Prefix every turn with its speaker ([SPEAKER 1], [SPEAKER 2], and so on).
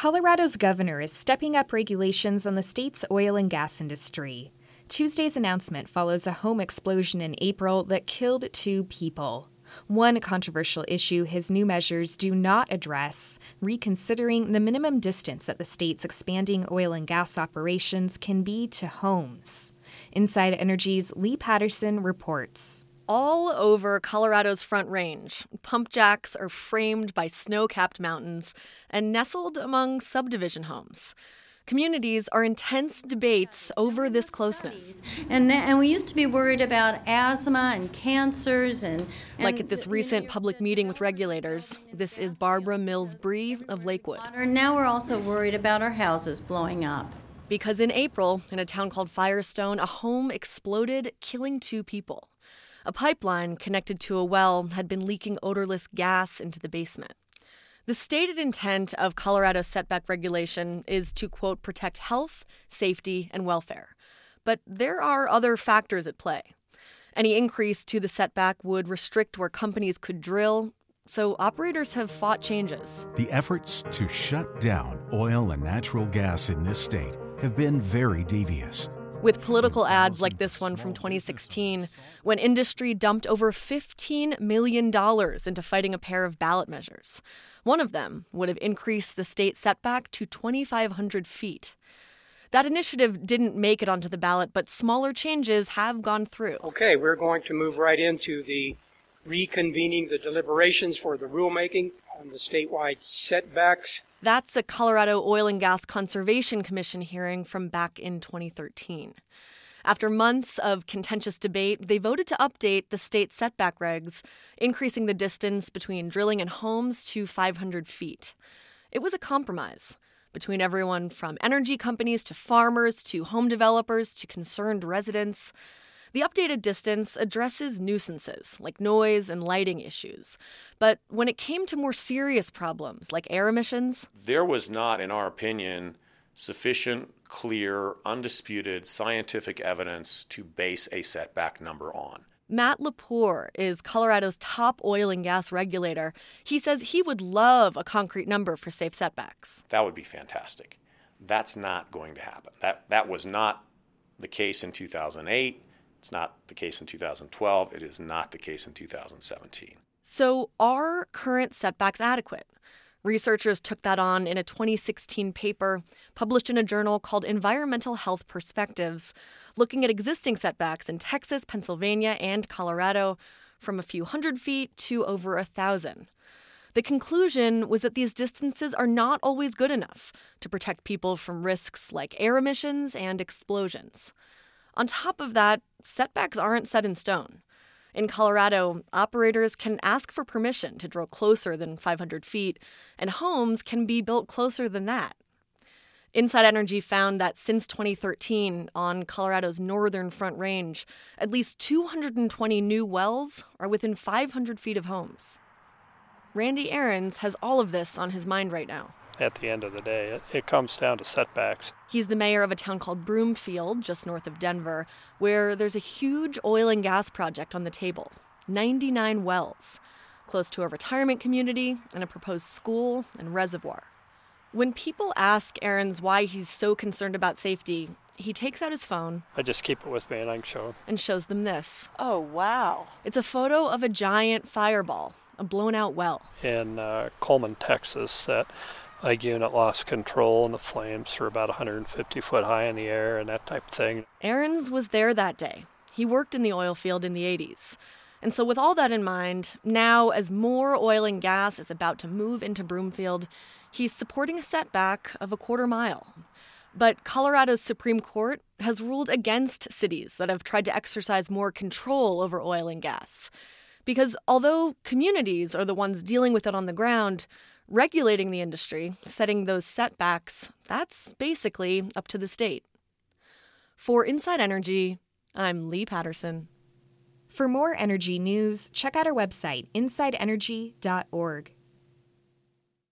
[SPEAKER 1] Colorado's governor is stepping up regulations on the state's oil and gas industry. Tuesday's announcement follows a home explosion in April that killed two people. One controversial issue his new measures do not address reconsidering the minimum distance that the state's expanding oil and gas operations can be to homes. Inside Energy's Leigh Paterson reports
[SPEAKER 2] all over Colorado's Front Range. Pump jacks are framed by snow capped mountains and nestled among subdivision homes. Communities are intense debates over this closeness.
[SPEAKER 3] And, and we used to be worried about asthma and cancers and, and
[SPEAKER 2] like at this recent public meeting with regulators. This is Barbara Mills Bree of Lakewood.
[SPEAKER 3] Now we're also worried about our houses blowing up.
[SPEAKER 2] Because in April, in a town called Firestone, a home exploded, killing two people. A pipeline connected to a well had been leaking odorless gas into the basement. The stated intent of Colorado's setback regulation is to, quote, protect health, safety, and welfare. But there are other factors at play. Any increase to the setback would restrict where companies could drill, so operators have fought changes.
[SPEAKER 4] The efforts to shut down oil and natural gas in this state have been very devious
[SPEAKER 2] with political ads like this one from 2016, when industry dumped over $15 million into fighting a pair of ballot measures. One of them would have increased the state setback to 2,500 feet. That initiative didn't make it onto the ballot, but smaller changes have gone through.
[SPEAKER 5] Okay, we're going to move right into the reconvening the deliberations for the rulemaking on the statewide setbacks
[SPEAKER 2] that's a Colorado Oil and Gas Conservation Commission hearing from back in 2013. After months of contentious debate, they voted to update the state setback regs, increasing the distance between drilling and homes to 500 feet. It was a compromise between everyone from energy companies to farmers to home developers to concerned residents. The updated distance addresses nuisances like noise and lighting issues. But when it came to more serious problems like air emissions,
[SPEAKER 6] there was not, in our opinion, sufficient, clear, undisputed scientific evidence to base a setback number on.
[SPEAKER 2] Matt Lepore is Colorado's top oil and gas regulator. He says he would love a concrete number for safe setbacks.
[SPEAKER 6] That would be fantastic. That's not going to happen. That that was not the case in 2008. It's not the case in 2012. It is not the case in 2017.
[SPEAKER 2] So, are current setbacks adequate? Researchers took that on in a 2016 paper published in a journal called Environmental Health Perspectives, looking at existing setbacks in Texas, Pennsylvania, and Colorado from a few hundred feet to over a thousand. The conclusion was that these distances are not always good enough to protect people from risks like air emissions and explosions. On top of that, setbacks aren't set in stone. In Colorado, operators can ask for permission to drill closer than 500 feet, and homes can be built closer than that. Inside Energy found that since 2013, on Colorado's northern Front Range, at least 220 new wells are within 500 feet of homes. Randy Ahrens has all of this on his mind right now
[SPEAKER 7] at the end of the day. It, it comes down to setbacks.
[SPEAKER 2] He's the mayor of a town called Broomfield, just north of Denver, where there's a huge oil and gas project on the table 99 wells, close to a retirement community and a proposed school and reservoir. When people ask Ahrens why he's so concerned about safety, he takes out his phone.
[SPEAKER 7] I just keep it with me and I can show
[SPEAKER 2] And shows them this.
[SPEAKER 8] Oh, wow.
[SPEAKER 2] It's a photo of a giant fireball, a blown out well.
[SPEAKER 7] In uh, Coleman, Texas, that a unit lost control and the flames were about 150 foot high in the air and that type of thing.
[SPEAKER 2] Ahrens was there that day. He worked in the oil field in the 80s. And so, with all that in mind, now as more oil and gas is about to move into Broomfield, he's supporting a setback of a quarter mile. But Colorado's Supreme Court has ruled against cities that have tried to exercise more control over oil and gas. Because although communities are the ones dealing with it on the ground, regulating the industry, setting those setbacks, that's basically up to the state. For Inside Energy, I'm Leigh Paterson.
[SPEAKER 1] For more energy news, check out our website, insideenergy.org.